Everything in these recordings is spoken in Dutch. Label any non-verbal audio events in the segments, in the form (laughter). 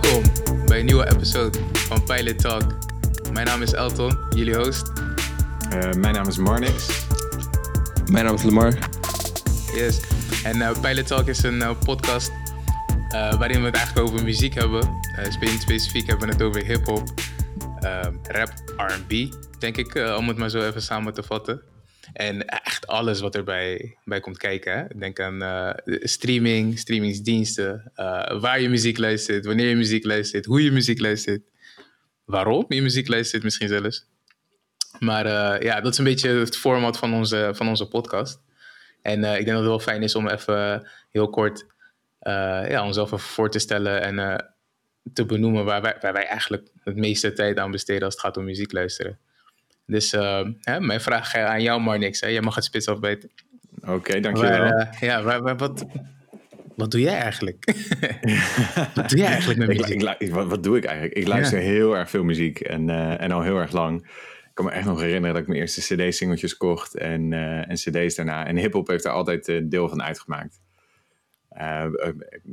Welkom bij een nieuwe episode van Pilot Talk. Mijn naam is Elton, jullie host. Uh, mijn naam is Marnix. Mijn naam is Lamar. Yes. En uh, Pilot Talk is een uh, podcast waarin we het eigenlijk over muziek hebben. specifiek hebben we het over hip-hop, rap, RB, denk ik, om het maar zo even samen te vatten. En echt alles wat erbij bij komt kijken. Hè? Denk aan uh, streaming, streamingsdiensten, uh, waar je muziek luistert, wanneer je muziek luistert, hoe je muziek luistert, waarom je muziek luistert misschien zelfs. Maar uh, ja, dat is een beetje het format van onze, van onze podcast. En ik denk dat het wel fijn is om even heel kort ja, onszelf even voor te stellen en te benoemen waar wij, waar wij eigenlijk het meeste tijd aan besteden als het gaat om muziek luisteren. Dus uh, hè, mijn vraag aan jou, Marnix. Hè? Jij mag het spits afbeten. Oké, okay, dankjewel. Uh, ja, waar, waar, wat, wat doe jij eigenlijk? (laughs) wat doe jij eigenlijk met muziek? Ik, ik, wat, wat, doe ik eigenlijk? Ik luister ja. heel erg veel muziek en, uh, en al heel erg lang. Ik kan me echt nog herinneren dat ik mijn eerste cd-singeltjes kocht en, en cd's daarna. En hip-hop heeft daar altijd deel van uitgemaakt.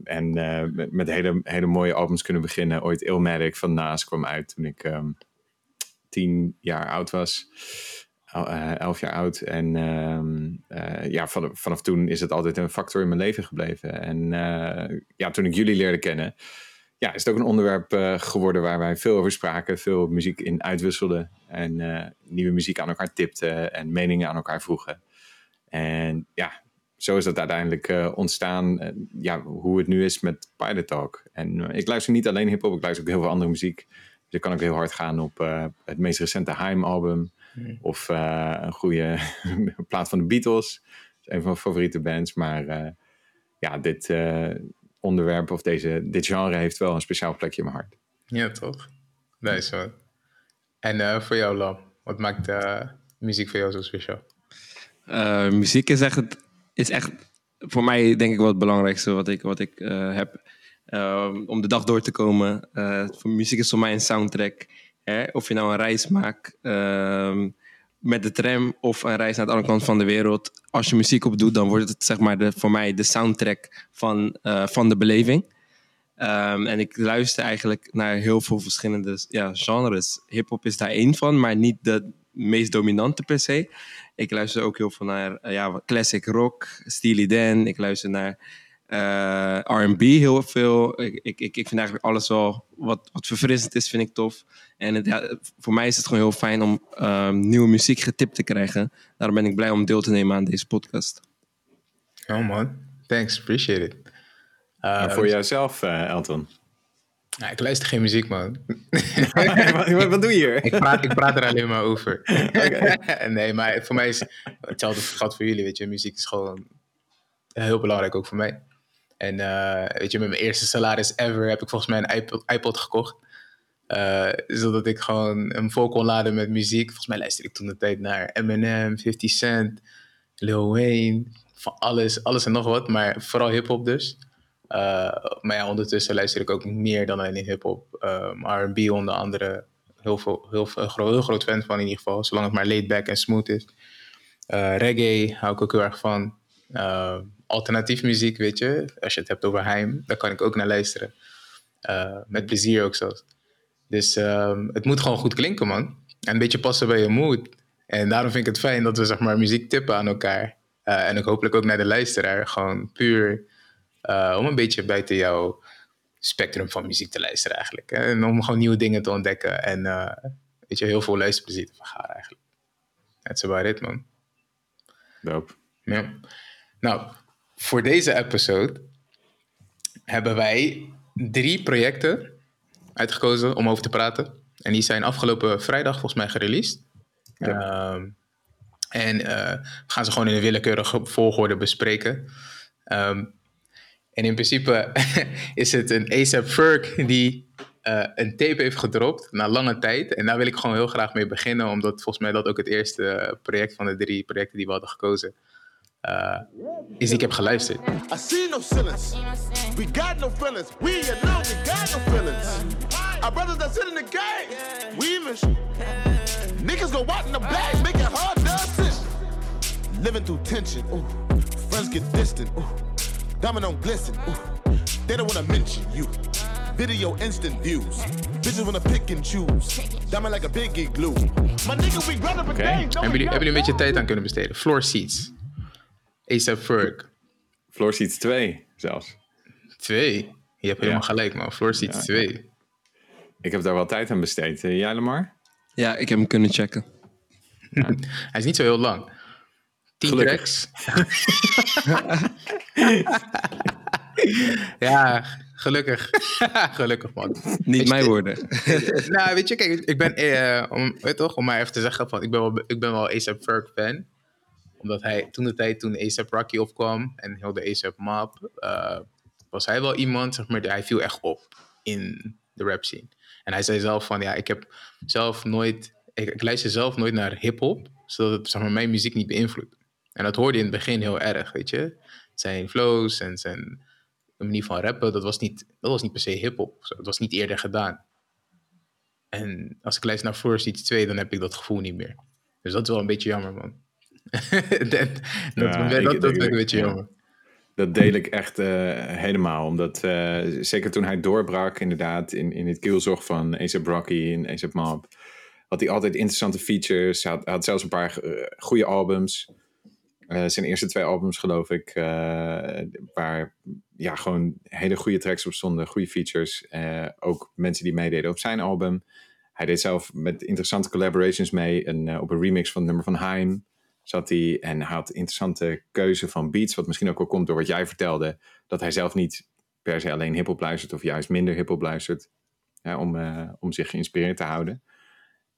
en met hele, hele mooie albums kunnen beginnen. Ooit Illmatic van Naas kwam uit toen ik... Um, tien jaar oud was. Uh, elf jaar oud. En uh, uh, ja, vanaf, vanaf toen is het altijd een factor in mijn leven gebleven. En ja, toen ik jullie leerde kennen, ja, is het ook een onderwerp geworden waar wij veel over spraken. Veel muziek in uitwisselden. En nieuwe muziek aan elkaar tipten en meningen aan elkaar vroegen. En ja, zo is dat uiteindelijk ontstaan. ja, hoe het nu is met Pilot Talk. En ik luister niet alleen hip-hop, ik luister ook heel veel andere muziek. Ik kan ook heel hard gaan op uh, het meest recente Haim-album. Hmm. Of uh, een goede (laughs) plaat van de Beatles. Dat is een van mijn favoriete bands. Maar uh, ja, dit onderwerp of deze, dit genre heeft wel een speciaal plekje in mijn hart. Ja, toch? Nee, zo. En voor jou, Lam, wat maakt muziek voor jou zo speciaal? muziek is echt, is echt voor mij denk ik wel het belangrijkste wat ik, wat ik heb. Ehm, om de dag door te komen. Voor muziek is voor mij een soundtrack. Hè? Of je nou een reis maakt ehm, met de tram of een reis naar de andere kant van de wereld. Als je muziek op doet, dan wordt het zeg maar de, voor mij de soundtrack van, uh, van de beleving. Um, en ik luister eigenlijk naar heel veel verschillende ja, genres. Hip-hop is daar één van, maar niet de meest dominante per se. Ik luister ook heel veel naar ja, classic rock, Steely Dan. Ik luister naar uh, R&B heel veel. Ik, ik, ik vind eigenlijk alles wel wat, wat verfrissend is, vind ik tof. En het, ja, voor mij is het gewoon heel fijn om um, nieuwe muziek getipt te krijgen. Daarom ben ik blij om deel te nemen aan deze podcast. Oh man, thanks, appreciate it. Uh, voor jouzelf, uh, Elton? Ja, ik luister geen muziek, man. (laughs) wat, wat, doe je hier? ik, praat, ik praat er alleen maar over. (laughs) nee, maar voor mij is hetzelfde gaat voor jullie, weet je. Muziek is gewoon heel belangrijk ook voor mij. En uh, weet je, met mijn eerste salaris ever heb ik volgens mij een iPod, gekocht. Uh, zodat ik gewoon hem vol kon laden met muziek. Volgens mij luisterde ik toen de tijd naar Eminem, 50 Cent, Lil Wayne. Van alles, alles en nog wat. Maar vooral hip-hop dus. Uh, maar ja, ondertussen luister ik ook meer dan alleen hip-hop. RB onder andere. Heel, veel, heel, veel, heel, heel groot fan van in ieder geval. Zolang het maar laid back en smooth is. reggae hou ik ook heel erg van alternatief muziek, weet je. Als je het hebt over Heim, daar kan ik ook naar luisteren. Uh, met plezier ook zelfs. Dus um, het moet gewoon goed klinken, man. En een beetje passen bij je mood. En daarom vind ik het fijn dat we zeg maar muziek tippen aan elkaar. Uh, en ook hopelijk ook naar de luisteraar. Gewoon puur uh, om een beetje buiten jouw spectrum van muziek te luisteren eigenlijk. En om gewoon nieuwe dingen te ontdekken. En weet je, heel veel luisterplezier te vergaren eigenlijk. That's about it, man. Dope. Ja. Nou, voor deze episode hebben wij drie projecten uitgekozen om over te praten. En die zijn afgelopen vrijdag volgens mij gereleased. Ja. Um, en uh, we gaan ze gewoon in een willekeurige volgorde bespreken. Um, en in principe (laughs) is het een ASAP Ferg die uh, een tape heeft gedropt na lange tijd. En daar wil ik gewoon heel graag mee beginnen, omdat volgens mij dat ook het eerste project van de drie projecten die we hadden gekozen uh, is ik heb geluisterd. I see no ceilings. We got no feelings. We know we got no feelings. Our brothers that sit in the game. We even. Niggas go out in the back, making hard decisions. Living through tension. Ooh. Friends get distant. Ooh. Diamond don't glisten. Ooh. They don't wanna mention you. Video instant views. Bitches wanna pick and choose. Diamond like a big glue. My nigga, we run up a game. Hebben jullie, hebben jullie een beetje tijd aan kunnen besteden? Floor Seats. ASAP Ferg. Floor Seats 2 zelfs. Twee. Je hebt helemaal Ja. gelijk, man. Floor Seats Ja. 2. Ik heb daar wel tijd aan besteed. Eh, jij, Lamar? Ja, ik heb hem kunnen checken. (laughs) Hij is niet zo heel lang. Tien Gelukkig. tracks. (laughs) ja, gelukkig. (laughs) gelukkig, man. Niet mijn woorden. nou, weet je, kijk, ik ben, eh, om, weet toch, om maar even te zeggen van, ik ben wel, ik ben wel ASAP Ferg fan. Omdat hij, toen de tijd, toen ASAP Rocky opkwam en heel de ASAP Mob, eh, was hij wel iemand, zeg maar, hij viel echt op in de rap scene. En hij zei zelf van, ja, ik heb zelf nooit, ik, luister zelf nooit naar hip-hop, zodat het, zeg maar, mijn muziek niet beïnvloedt. En dat hoorde je in het begin heel erg, weet je. Zijn flows en zijn manier van rappen, dat was niet, dat was niet per se hip-hop. Het was niet eerder gedaan. En als ik luister naar Floor Seats 2, dan heb ik dat gevoel niet meer. Dus dat is wel een beetje jammer, man. (laughs) dat dat, Ja, dat, ik- dat, een beetje ja. jammer. Dat deel ik echt eh, helemaal. Omdat eh, zeker toen hij doorbrak, inderdaad, in, in het kielzog van A$AP Rocky en A$AP Mob, had hij altijd interessante features. Hij had, had zelfs een paar eh, goede albums. Zijn eerste twee albums, geloof ik, waar ja, gewoon hele goede tracks op stonden, goede features. Ook mensen die meededen op zijn album. Hij deed zelf met interessante collaborations mee. En, op een remix van het nummer van Haim zat hij. En hij had interessante keuze van beats. Wat misschien ook wel komt door wat jij vertelde. Dat hij zelf niet per se alleen hip-hop luistert. Of juist minder hip-hop luistert. Ja, om, eh, om zich geïnspireerd te houden.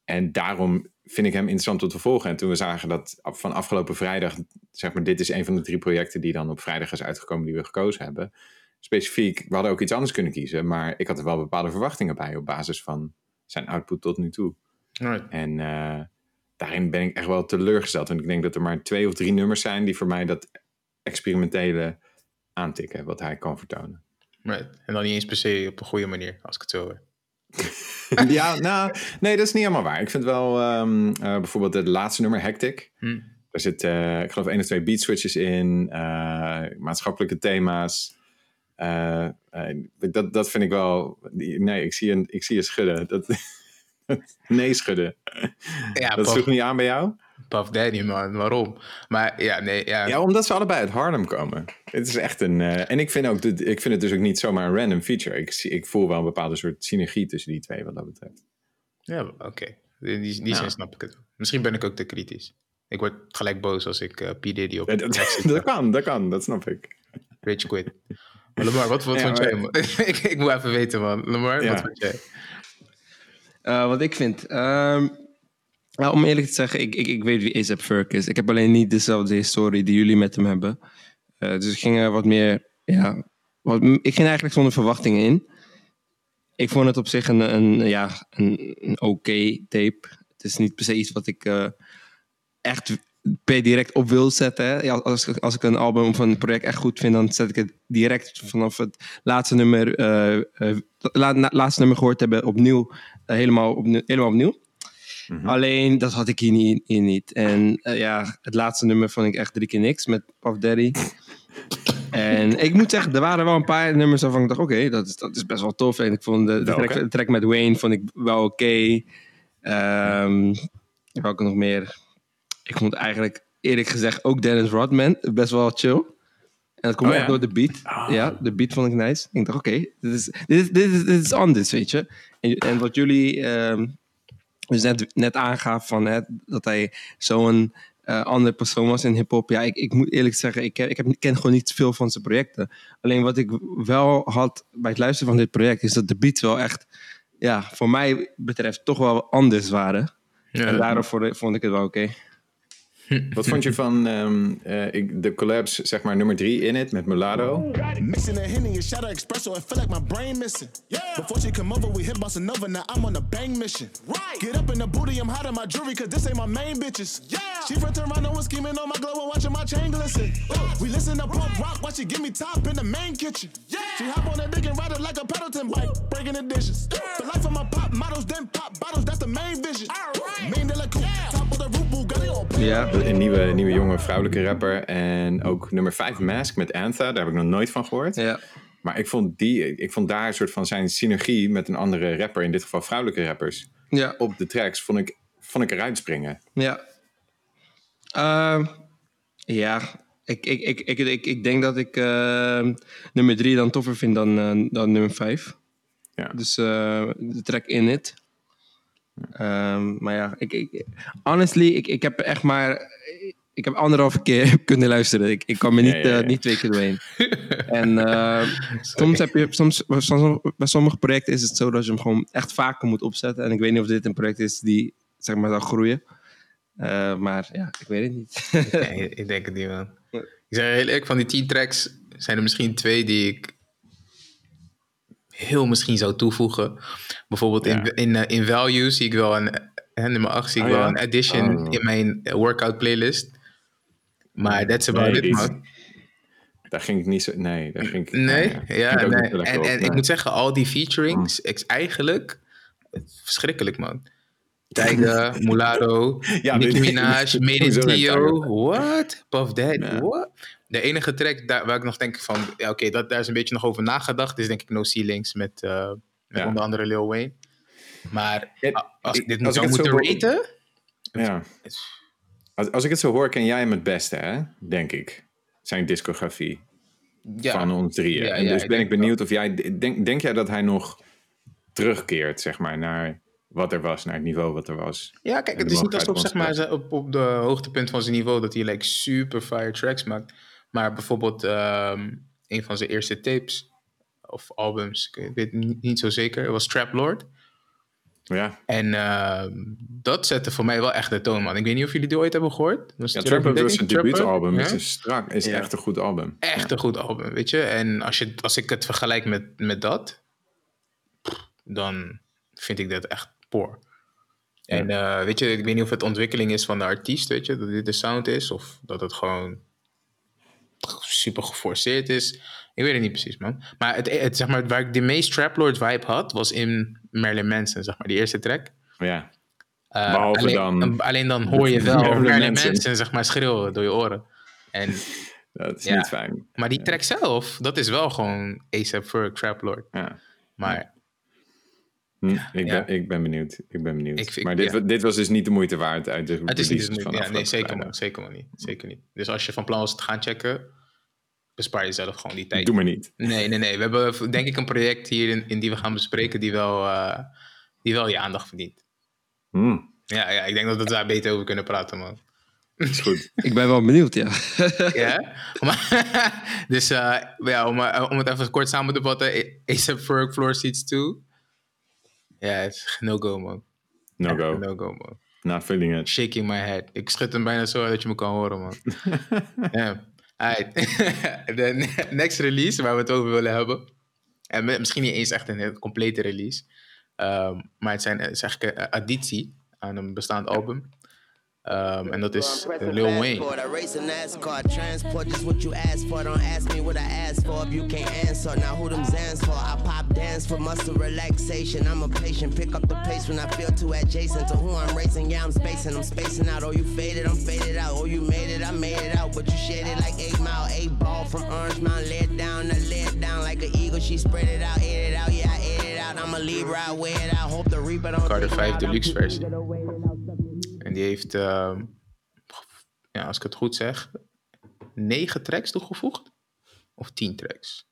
En daarom vind ik hem interessant om te volgen. En toen we zagen dat van afgelopen vrijdag, zeg maar, dit is een van de drie projecten die dan op vrijdag is uitgekomen die we gekozen hebben. Specifiek, we hadden ook iets anders kunnen kiezen, maar ik had er wel bepaalde verwachtingen bij op basis van zijn output tot nu toe. Right. En eh, daarin ben ik echt wel teleurgesteld. Want ik denk dat er maar twee of drie nummers zijn die voor mij dat experimentele aantikken, wat hij kan vertonen. Right. En dan niet eens per se op een goede manier, als ik het zo hoor. (laughs) ja, nou, nee, dat is niet helemaal waar. Ik vind wel ehm, eh, bijvoorbeeld het laatste nummer, Hectic. Hm. Er zit, eh, ik geloof, één of twee beat switches in, eh, maatschappelijke thema's. Dat, dat vind ik wel. Nee, ik zie je, ik zie je schudden. Dat, (laughs) (laughs) nee, schudden. Ja, dat sloeg niet aan bij jou? Puff Daddy, man. Waarom? Maar ja, nee, ja. Ja, omdat ze allebei uit Harlem komen. Het is echt een. eh, en ik vind, ook, ik vind het dus ook niet zomaar een random feature. Ik, zie- ik voel wel een bepaalde soort synergie tussen die twee, wat dat betreft. Ja, oké. In die, die Ja. zin snap ik het. Misschien ben ik ook te kritisch. Ik word gelijk boos als ik eh P. Diddy op Ja, (laughs) dat, dat kan, dat kan, dat snap ik. Rage quit. Maar Lamar, wat, wat Ja, vond maar- jij, (laughs) ik, ik moet even weten, man. Lamar, wat vond jij? Eh, wat ik vind. Ehm, om eerlijk te zeggen, ik, ik, ik weet wie A$AP Ferg is. Ik heb alleen niet dezelfde historie die jullie met hem hebben. Eh, dus ik ging er wat meer. Ja, wat, ik ging eigenlijk zonder verwachtingen in. Ik vond het op zich een, een, ja, een, een oké tape. Het is niet se iets wat ik eh, echt per direct op wil zetten. Hè. Ja, als, ik- als ik een album of een project echt goed vind, dan zet ik het direct vanaf het laatste nummer, la- na- laatste nummer gehoord hebben opnieuw, eh, helemaal, opnieuw, helemaal opnieuw. Alleen dat had ik hier niet, hier niet. En ja, het laatste nummer vond ik echt drie keer niks met Puff Daddy. (laughs) En ik moet zeggen, er waren wel een paar nummers waarvan ik dacht, oké, dat, is, dat is best wel tof. En ik vond de, track, de track met Wayne vond ik wel oké. Ehm welke nog meer? Ik vond eigenlijk, eerlijk gezegd, ook Dennis Rodman best wel chill. En dat komt Oh, ook ja? door de beat. Ja, de beat vond ik nice. Ik dacht, oké, dit, is, dit, is, dit, is, dit is anders, weet je. En, en wat jullie ehm, dus net, net aangaf van, hè, dat hij zo'n eh andere persoon was in hip-hop. Ja, ik, ik moet eerlijk zeggen, ik, ken- ik heb, ken gewoon niet veel van zijn projecten. Alleen wat ik wel had bij het luisteren van dit project, is dat de beats wel echt, ja, voor mij betreft, toch wel anders waren. Ja. En daarom vond, vond ik het wel oké. Wat vond je van ehm, eh, ik, de collabs, zeg maar, nummer drie in het met Mulatto? Mixing a Henny and shadow espresso, I feel like my brain missing. Before she come over, we hit bossa nova, now I'm on a bang mission. Right. Get up in the booty, I'm hot in my jewelry, cause this ain't my main bitches. Yeah. She from Toronto and scheming on my glow and watching my chain glisten. Uh, we listen to punk rock while she give me top in the main kitchen. Yeah. She hop on that dick and ride it like a Pendleton bike, breaking the dishes. The life of my pop models, then pop bottles, that's the main vision. Right. Main de la coupe, Ja, Een nieuwe, nieuwe jonge vrouwelijke rapper. En ook nummer 5 Mask met Antha. Daar heb ik nog nooit van gehoord. ja. Maar ik vond, die, ik vond daar een soort van zijn synergie met een andere rapper, in dit geval vrouwelijke rappers, Ja, op de tracks, vond ik, vond ik eruit springen. ja. Ehm, ja, ik, ik, ik, ik, ik, ik denk dat ik ehm, nummer drie dan toffer vind dan, eh, dan nummer vijf. Ja. Dus eh, de track In It. Ehm, maar ja, ik, ik, honestly, ik, ik heb echt maar... Ik heb anderhalve keer (laughs) kunnen luisteren. Ik, ik kan me niet, Ja, ja, ja. eh, niet twee keer doorheen. (laughs) en eh, soms heb je... Soms, soms, bij sommige projecten is het zo dat je hem gewoon echt vaker moet opzetten. En ik weet niet of dit een project is die, zeg maar, zal groeien. Eh, maar ja, ik weet het niet. (laughs) Ik denk het niet, man. Ik zeg heel eerlijk, van die 10 tracks zijn er misschien twee die ik heel misschien zou toevoegen. Bijvoorbeeld Ja. in, in, eh, in Value zie ik wel een, nummer 8 zie ik Oh, wel ja? een addition Oh. in mijn eh, workout playlist. Maar that's about Nee, it, man. Daar ging ik niet zo. Nee, daar ging ik. Nee, nou ja, ging nee. En, op, en ik moet zeggen, al die featurings, is eigenlijk verschrikkelijk, man. Tiger, (laughs) Mulatto, (laughs) Ja, Nicki Minaj, Made Tiger? what? Puff Daddy, Ja. what? De enige track daar, waar ik nog denk van, ja, oké, daar is een beetje nog over nagedacht, is denk ik No Ceilings met, eh, met Ja. onder andere Lil Wayne. Maar als ik dit moet zou moeten raten, Ja. Als, als ik het zo hoor, ken jij hem het beste, hè? Denk ik. Zijn discografie ja. van ons drieën. En dus ben ik benieuwd of jij. Denk, denk jij dat hij nog terugkeert, zeg maar, naar wat er was, naar het niveau wat er was? Ja, kijk, het is niet alsof zeg maar, op, op de hoogtepunt van zijn niveau dat hij like, super fire tracks maakt. Maar bijvoorbeeld ehm, een van zijn eerste tapes of albums, ik weet niet, niet zo zeker, het was Trap Lord. Ja, En ehm, dat zette voor mij wel echt de toon, man. Ik weet niet of jullie die ooit hebben gehoord. Dat ja is Trapper was zijn Trapper, debuutalbum. ja? Is, een strak, is Ja. echt een goed album. Echt een goed album, weet je. En als, je, als ik het vergelijk met, met dat, dan vind ik dat echt En eh, weet je, ik weet niet of het ontwikkeling is van de artiest, weet je, dat dit de sound is, of dat het gewoon super geforceerd is. Ik weet het niet precies, man. Maar, het, het, zeg maar waar ik de meest Traplord vibe had, was in Marilyn Manson, zeg maar, die eerste track. Ja, Eh, Behalve alleen, dan- alleen dan hoor je wel Marilyn Marilyn, Manson. Manson. zeg maar, schreeuwen door je oren. En, (laughs) dat is Ja. niet fijn. maar die track zelf, dat is wel gewoon ASAP Ferg, Trap Lord. Ja. Maar Hm, ik, Ja. ben, ik ben benieuwd. Ik ben benieuwd. Ik maar dit, ja. dit was dus niet de moeite waard uit de het is niet releases dus van ja, nee, afgelopen zeker man, zeker man niet. Zeker niet. Dus als je van plan was te gaan checken, bespaar jezelf gewoon die tijd. Doe maar niet. Nee, nee, nee. We hebben denk ik een project hier in, in die we gaan bespreken die wel, eh, die wel je aandacht verdient. Hm, Ja, ja, ik denk dat we daar beter over kunnen praten, man. is goed. (laughs) ik ben wel benieuwd, ja. (laughs) Ja? Maar- (laughs) dus eh, ja, om, eh, om het even kort samen te vatten. ASAP Ferg, Floor Seats 2. Ja, het is no-go, man. No go. No-go, man. Not feeling it. Shaking my head. Ik schud hem bijna zo dat je me kan horen, man. (laughs) ja. Alright. (laughs) De next release waar we het over willen hebben. En mi- misschien niet eens echt een complete release. Ehm, maar het, zijn, het is eigenlijk een additie aan een bestaand album. En dat is eh, Lil Wayne. I race a NASCAR transport, just what you asked for. Don't ask me what I asked for if you can't answer. Now who them Zans for? I pop dance for muscle relaxation. I'm a patient, pick up the pace when I feel too adjacent to who I'm racing. Yeah, I'm spacing, I'm spacing out. Oh, you faded, I'm faded out. Oh, you made it, I made it out. But you shaded like eight mile, eight ball from Orange Mountain. Down, down like an eagle. She spread it out, ate it out. Yeah, I ate it out. I'm a Libra, I wear it out. Hope the Reaper don't Carter 5. Deluxe I'm versie. Die heeft, ehm, ja, als ik het goed zeg, negen tracks toegevoegd. Of tien tracks.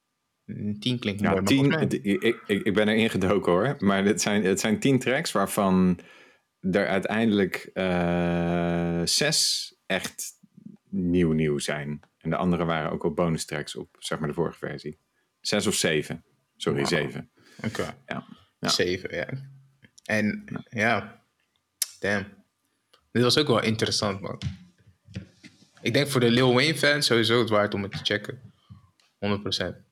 Mm, Tien klinkt mooi, Ja, maar tien, ik, ik, ik ben erin gedoken hoor. Maar het zijn, het zijn tien tracks waarvan er uiteindelijk eh, zes echt nieuw nieuw zijn. En de andere waren ook al bonus tracks op zeg maar de vorige versie. Zes of zeven. Sorry, Wow. zeven. Oké. Ja. Ja. Zeven, ja. En ja, damn. Dit was ook wel interessant, man. Ik denk voor de Lil Wayne fans sowieso het waard om het te checken. 100%.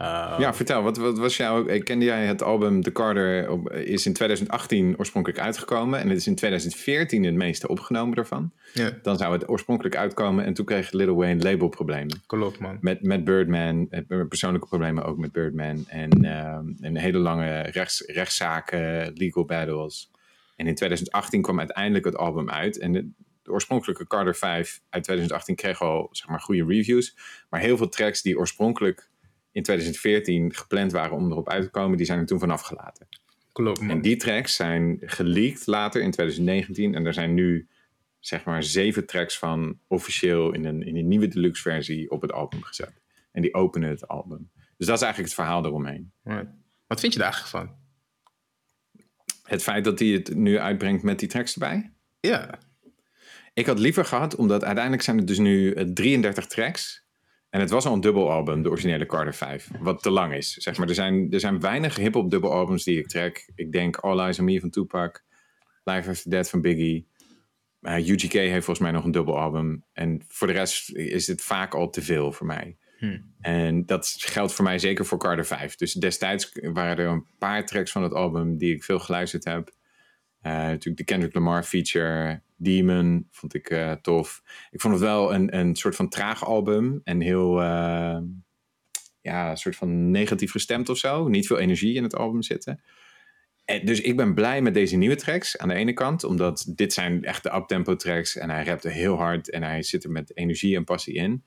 Uh, Ja, vertel, wat, wat was jouw... Kende jij het album The Carter op, is in 2018 oorspronkelijk uitgekomen. En het is in 2014 het meeste opgenomen daarvan. ja, Dan zou het oorspronkelijk uitkomen en toen kreeg Lil Wayne labelproblemen. klopt, man. Met, met Birdman, eh, persoonlijke problemen ook met Birdman. En ehm, een hele lange rechts, rechtszaken, legal battles. En in 2018 kwam uiteindelijk het album uit. En de, de oorspronkelijke Carter 5 uit 2018 kreeg al zeg maar, goede reviews. Maar heel veel tracks die oorspronkelijk in 2014 gepland waren om erop uit te komen, die zijn er toen vanaf gelaten. Klopt, man. En die tracks zijn geleakt later in 2019. En er zijn nu zeg maar zeven tracks van officieel in een, in een nieuwe deluxe versie op het album gezet. En die openen het album. Dus dat is eigenlijk het verhaal eromheen. Wat vind je daar eigenlijk van? Het feit dat hij het nu uitbrengt met die tracks erbij. Ja. Ik had liever gehad, omdat uiteindelijk zijn het dus nu eh, 33 tracks. En het was al een dubbelalbum, de originele Carter 5. Wat te lang is. Zeg maar. er, zijn, er zijn weinig hip-hop dubbelalbums die ik trek. Ik denk All Eyes on Me van Tupac. Life After Death van Biggie. Uh, UGK heeft volgens mij nog een dubbelalbum. En voor de rest is het vaak al te veel voor mij. En dat geldt voor mij zeker voor Carter 5. Dus destijds waren er een paar tracks van het album die ik veel geluisterd heb. Eh, natuurlijk de Kendrick Lamar feature, Demon, vond ik eh, tof. Ik vond het wel een, een soort van traag album en heel, eh, ja, een soort van negatief gestemd of zo. Niet veel energie in het album zitten. En dus ik ben blij met deze nieuwe tracks aan de ene kant, omdat dit zijn echt de uptempo tracks en hij rapte heel hard en hij zit er met energie en passie in.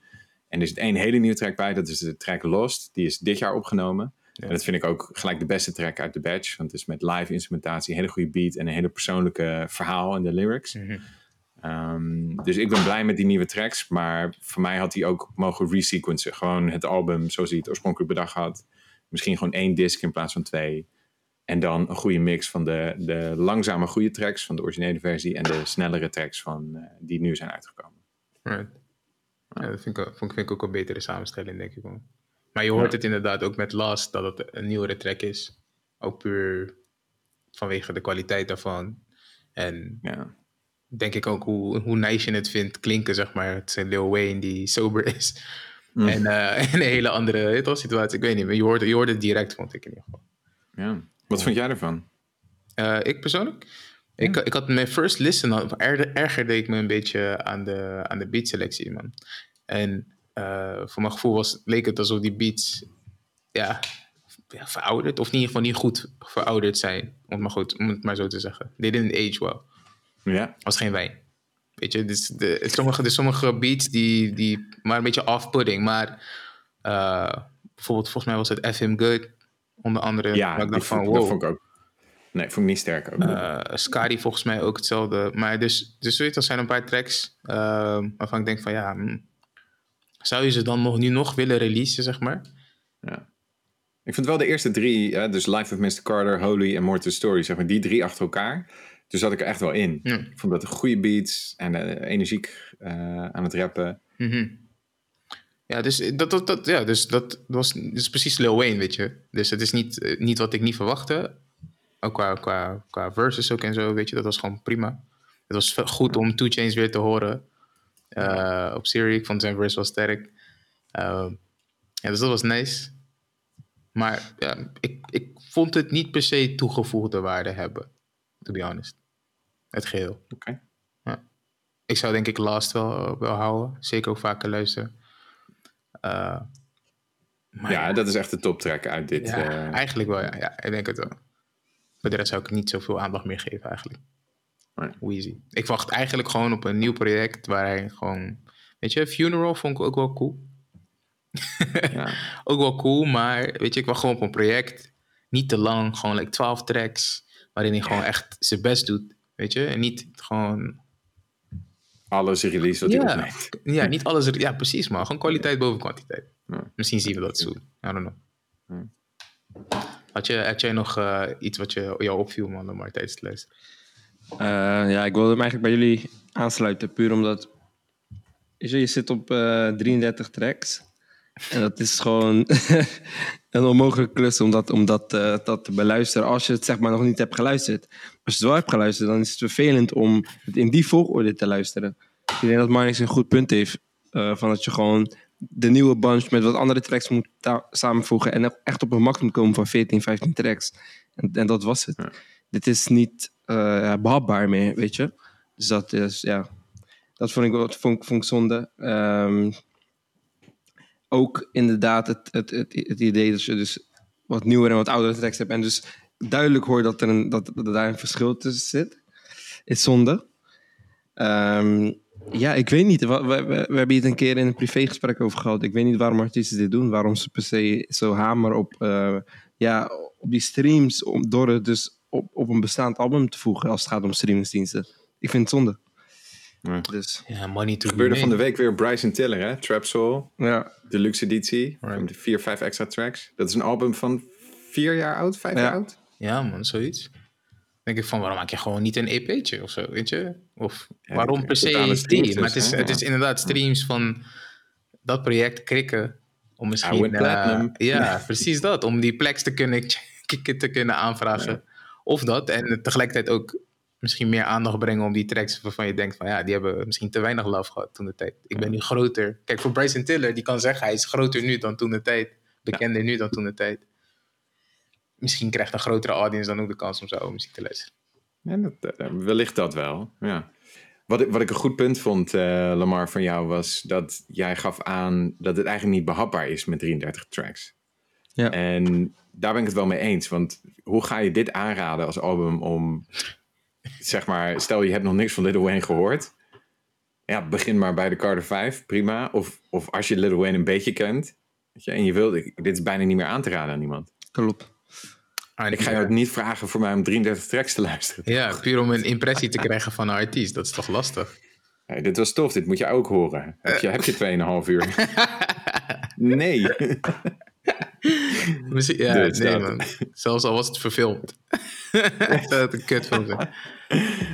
En er zit één hele nieuwe track bij, dat is de track Lost. Die is dit jaar opgenomen. En dat vind ik ook gelijk de beste track uit de batch. Want het is met live instrumentatie, een hele goede beat en een hele persoonlijke verhaal in de lyrics. Ehm, dus ik ben blij met die nieuwe tracks. Maar voor mij had hij ook mogen resequencen. Gewoon het album zoals hij het oorspronkelijk bedacht had. Misschien gewoon één disc in plaats van twee. En dan een goede mix van de, de langzame goede tracks van de originele versie. En de snellere tracks van, eh, die nu zijn uitgekomen. Right. Ja, dat vind ik, vind ik ook een betere samenstelling, denk ik. Man. Maar je hoort het inderdaad ook met Last dat het een nieuwere track is. Ook puur vanwege de kwaliteit daarvan. En Ja. denk ik ook hoe, hoe nice je het vindt klinken, zeg maar. Het is Lil Wayne die (laughs) sober is. En, eh, (laughs) en een hele andere situatie. Ik weet niet, maar je hoorde, je hoorde het direct, vond ik in ieder geval. ja. Wat vond jij ervan? Eh, ik persoonlijk? Ik, ik had mijn first listen, er, ergerde ik me een beetje aan de, aan de beatselectie, man. En eh, voor mijn gevoel was, leek het alsof die beats ja, verouderd, of in ieder geval niet goed verouderd zijn, om het maar, goed, om het maar zo te zeggen. They didn't age well. Ja. was geen wijn. Weet je, dus de, sommige, dus sommige beats die, die maar een beetje off-putting, maar eh, bijvoorbeeld volgens mij was het FM Good, onder andere. Ja, ik dacht van, wow. vond ik ook. Nee, vond ik niet sterk ook. Uh, Scary volgens mij ook hetzelfde. Maar dus, dus weet je, er zijn een paar tracks uh, waarvan ik denk van ja, hmm, zou je ze dan nog, nu nog willen releasen, zeg maar? Ja. Ik vind wel de eerste drie, hè, dus Life of Mr. Carter, Holy en the Story, zeg maar, die drie achter elkaar. Toen zat ik er echt wel in. Ik vond dat goede beats en uh, energiek aan het rappen. Mm -hmm. Ja, dus dat, dat, dat, ja, dus dat was dus precies Lil Wayne, weet je. Dus het is niet, niet wat ik niet verwachtte. Ook qua, qua, qua verses ook en zo, weet je. Dat was gewoon prima. Het was goed om Two Chains weer te horen. Uh, op Siri, ik vond zijn verse wel sterk. Uh, ja, dus dat was nice. Maar ja, ik, ik vond het niet per se toegevoegde waarde hebben. To be honest. Het geheel. Oké. Okay. Ja. Ik zou denk ik Last wel, wel houden. Zeker ook vaker luisteren. Uh, maar ja, ja, dat is echt de toptrack uit dit. Ja, uh... Eigenlijk wel, ja. ja. Ik denk het wel. Voor de rest zou ik niet zoveel aandacht meer geven eigenlijk. Weezy. Ik wacht eigenlijk gewoon op een nieuw project waar hij gewoon... Weet je, Funeral vond ik ook wel cool. (laughs) ja. ook wel cool, maar weet je, ik wacht gewoon op een project. Niet te lang, gewoon like 12 tracks. Waarin hij gewoon echt zijn best doet. Weet je, en niet gewoon... Alles release wat ja. hij opneemt. Ja, niet alles... Ja, precies, maar gewoon kwaliteit boven kwantiteit. Ja. Misschien zien we dat zo. I don't know. Ja. Had, je, had jij nog uh, iets wat je, jou opviel, man, maar tijdens te luisteren? Uh, ja, ik wilde hem eigenlijk bij jullie aansluiten. Puur omdat... Je, je zit op uh, 33 tracks. En dat is gewoon (laughs) een onmogelijke klus om dat, om dat, dat te beluisteren als je het zeg maar nog niet hebt geluisterd. Als je het wel hebt geluisterd, dan is het vervelend om het in die volgorde te luisteren. Ik denk dat Marnix een goed punt heeft. Uh, van dat je gewoon de nieuwe bunch met wat andere tracks moet samenvoegen. En echt op een max moet komen van 14, 15 tracks. En, en dat was het. Ja. Dit is niet uh, behapbaar meer, weet je. Dus dat is, ja... Dat vond ik, vond, vond ik zonde. Um, ook inderdaad het, het, het, het, idee dat je dus wat nieuwer en wat oudere tracks hebt. En dus duidelijk hoort dat er, een, dat, dat er daar een verschil tussen zit. Is zonde. Um, Ja, ik weet niet. We, we, we hebben het een keer in een privégesprek over gehad. Ik weet niet waarom artiesten dit doen. Waarom ze per se zo hamer op, uh, ja, op die streams. Om, door het dus op, op een bestaand album te voegen als het gaat om streamingsdiensten. Ik vind het zonde. Ja. Dus, Ja, money to Er gebeurde be van de week weer Bryson Tiller, hè? Trap Soul, ja. deluxe editie. Right. Met vier, vijf extra tracks. Dat is een album van vier jaar oud, vijf Ja. jaar oud. Ja, man, zoiets. Denk ik van, waarom maak je gewoon niet een EP'tje of zo, weet je? Of Ja, waarom per se die? Maar het dus, is, hè? het is inderdaad streams van dat project krikken. Om misschien... platinum. ja, (laughs) precies dat. Om die pleks te kunnen, te kunnen aanvragen. Of dat. En tegelijkertijd ook misschien meer aandacht brengen om die tracks waarvan je denkt van ja, die hebben misschien te weinig love gehad toen de tijd. Ik ben nu groter. Kijk, voor Bryson Tiller, die kan zeggen hij is groter nu dan toen de tijd. Bekender nu dan toen de tijd. Misschien krijgt een grotere audience dan ook de kans om oude muziek te luisteren. Ja, dat, eh, wellicht dat wel. Ja. Wat, ik, wat ik een goed punt vond, eh, Lamar, van jou was dat jij gaf aan dat het eigenlijk niet behapbaar is met 33 tracks. Ja. En daar ben ik het wel mee eens. Want hoe ga je dit aanraden als album om, zeg maar, stel je hebt nog niks van Little Wayne gehoord. Ja, begin maar bij de Carter 5, prima. Of, of als je Little Wayne een beetje kent. Weet je, en je wilt, dit is bijna niet meer aan te raden aan iemand. Klopt. Ik ga je ook niet vragen voor mij om 33 tracks te luisteren. Ja, puur om een impressie te krijgen van een artiest. Dat is toch lastig? Hey, dit was tof, dit moet je ook horen. Heb je, heb je 2,5 uur? (laughs) Nee. (laughs) Misschien, ja, Dus nee dat. man. Zelfs al was het verfilmd. Zou het een kut van zijn. Dat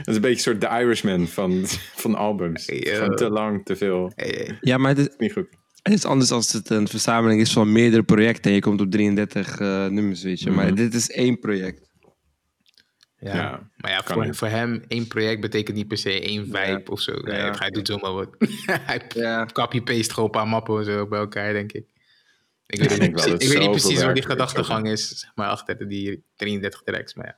is een beetje een soort The Irishman van, van albums. Ja. Van te lang, te veel. Hey, hey. Ja, maar het is, Niet goed. Het is anders als het een verzameling is van meerdere projecten. En je komt op 33 eh, nummers, weet je. Maar dit is één project. Ja. Ja, maar ja, voor, hem, één project betekent niet per se één vibe Ja. of zo. Hij, Ja. hij doet zomaar wat. (laughs) hij Ja. copy-paste gewoon een paar mappen en zo bij elkaar, denk ik. Ik weet, Ik niet, ik weet niet precies wat die gedachtegang is, zeg maar, achter die 33 tracks. Maar ja.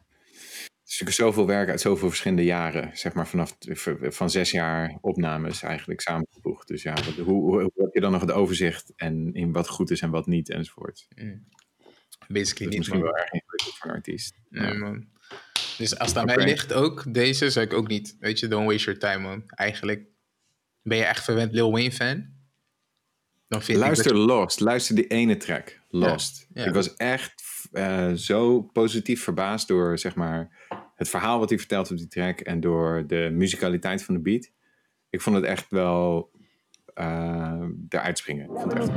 Natuurlijk zoveel werk uit zoveel verschillende jaren. Zeg maar vanaf van zes jaar opnames eigenlijk samengevoegd. Dus ja, wat, hoe, hoe, heb je dan nog het overzicht en in wat goed is en wat niet enzovoort. Dat Basically is niet, misschien man. wel erg ingewikkeld voor een artiest. Nee, man. Dus als het aan mij ligt ook, deze zou ik ook niet. Weet je, don't waste your time, man. Eigenlijk ben je echt verwend Lil Wayne fan. Dan vind Luister ik dat, Lost. Luister die ene track. Lost. Ja. Ik was echt eh, zo positief verbaasd door zeg maar, het verhaal wat hij vertelt op die track. En door de muzikaliteit van de beat. Ik vond het echt wel eh eruit springen. Ik vond het echt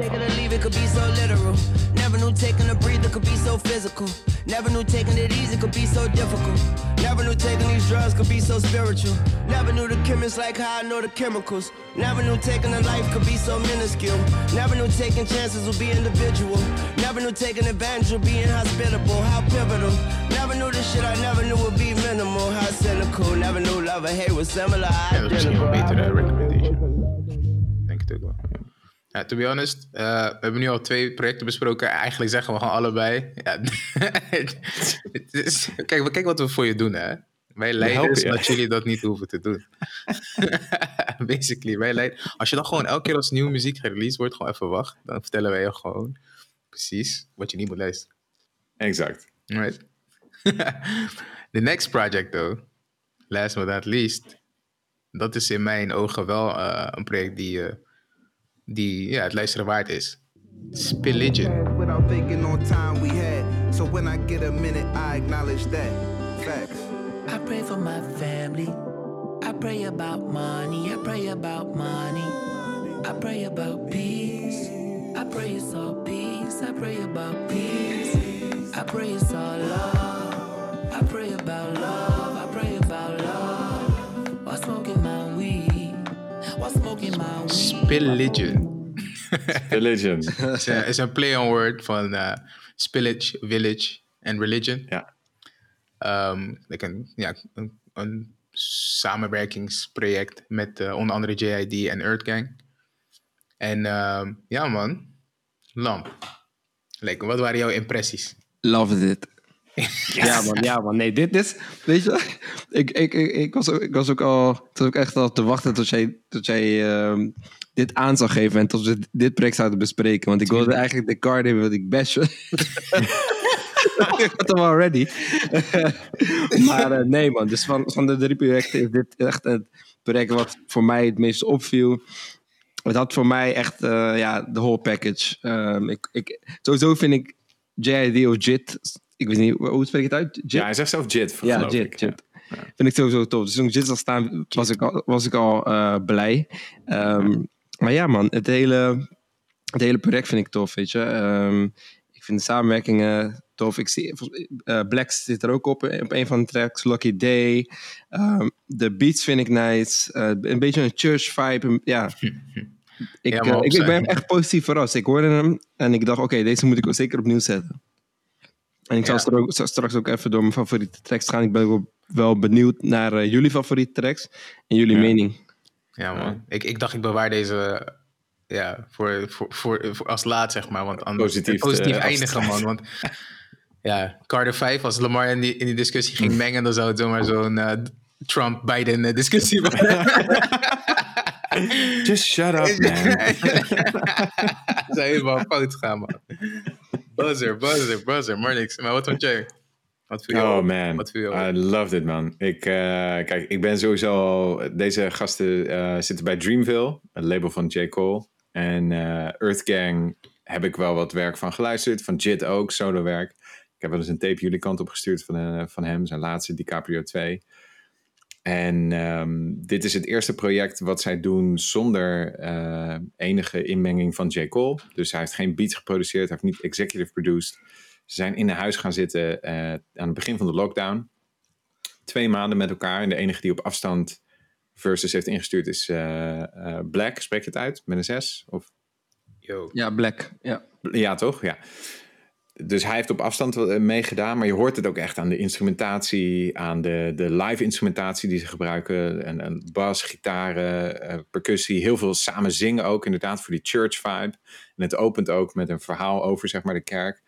Never knew love and hate was similar. ja, dat is misschien wel een Identical. betere recommendation. Denk het ook wel. Ja, to be honest, eh, we hebben nu al twee projecten besproken. Eigenlijk zeggen we gewoon allebei. Ja, (laughs) is, kijk, kijk wat we voor je doen, hè. Wij leiden helpen zodat jullie dat niet hoeven te doen. (laughs) Basically, wij leiden. Als je dan gewoon elke keer als nieuwe muziek gereleased wordt, gewoon even wacht. Dan vertellen wij je gewoon precies wat je niet moet luisteren. exact. Right. (laughs) The next project, though, last but not least, dat is in mijn ogen wel eh, een project die, eh, die ja, het luisteren waard is. Spilligion. Without thinking on time we had. So when I get a minute, I acknowledge that. Facts. I pray for my family. I pray about money. I pray about money. I pray about peace. I pray it's all peace. I pray about peace. I pray it's all love. I pray about love. Spilligion. Religion. is, een, is een play on word van eh, spillage, village en religion. ja. Ehm, like een, ja, een, een samenwerkingsproject met eh, onder andere JID en Earth Gang. En ehm, ja man, Lamp. Like, wat waren jouw impressies? Love it. Ja man, ja man. Nee, dit is... Weet je, ik, ik, ik, ik, was, ook- ik was ook al... Ik was ook echt al te wachten tot jij, tot jij ehm, dit aan zou geven en tot we dit project zouden bespreken. Want ik wilde eigenlijk de card hebben wat ik bashen. (laughs) ik had hem al ready. (laughs) maar eh, nee man, dus van, van de drie projecten is dit echt het, project wat voor mij het meest opviel. Het had voor mij echt eh, ja, de whole package. Ehm, ik, ik, sowieso vind ik JID of JIT, ik weet niet, hoe spreek je het uit? JIT? Ja, hij zegt zelf Jit, Ja, Jit. Vind ik sowieso tof. Dus toen Jit zag staan, was ik al, was ik al eh, blij. Ehm, maar ja, man, het hele, het hele project vind ik tof, weet je. Ehm, ik vind de samenwerkingen tof. Ik zie, eh, Black zit er ook op, op een van de tracks. Lucky Day. Ehm, de beats vind ik nice. Eh, een beetje een church vibe. Ja. (laughs) Ik, Ja, eh, ik, ben echt positief verrast. Ik hoorde hem en ik dacht, oké, deze moet ik ook zeker opnieuw zetten. En ik zal Ja. straks ook, straks ook even door mijn favoriete tracks gaan. Ik ben ook wel benieuwd naar eh, jullie favoriete tracks en jullie Ja. mening. Ja, man. Ik, ik dacht, ik bewaar deze ja, voor, voor, voor, voor als laat, zeg maar. Want anders Positief, positief eh, eindigen, man. Want (laughs) ja, Carter 5, als Lamar in die, in die discussie ging mengen, dan zou het zomaar zo'n eh, Trump-Biden-discussie (laughs) worden. Just shut up, (laughs) man. Dat zou helemaal fout gaan, man. Buzzer, buzzer, buzzer. Maar niks. Maar wat vond jij? Wat viel jou Oh op? man, Wat viel? I loved it man. Ik, eh, kijk, ik ben sowieso al... Deze gasten eh, zitten bij Dreamville, het label van J. Cole. En eh Earth Gang heb ik wel wat werk van geluisterd. Van Jit ook, solo werk. Ik heb wel eens een tape jullie kant op gestuurd van, van hem. Zijn laatste, DiCaprio 2. En ehm, dit is het eerste project wat zij doen zonder eh, enige inmenging van J. Cole. Dus hij heeft geen beats geproduceerd, hij heeft niet executive produced. Ze zijn in een huis gaan zitten eh, aan het begin van de lockdown. Twee maanden met elkaar. En de enige die op afstand versus heeft ingestuurd is eh, eh, Black. Spreek je het uit? Met een zes? Of Yo. Ja, Black. Ja. ja, toch? Ja. Dus hij heeft op afstand eh, meegedaan, maar je hoort het ook echt aan de instrumentatie, aan de, de live instrumentatie die ze gebruiken. En, en bas, gitaren, eh, percussie, heel veel samen zingen ook, inderdaad, voor die church vibe. En het opent ook met een verhaal over, zeg maar, de kerk.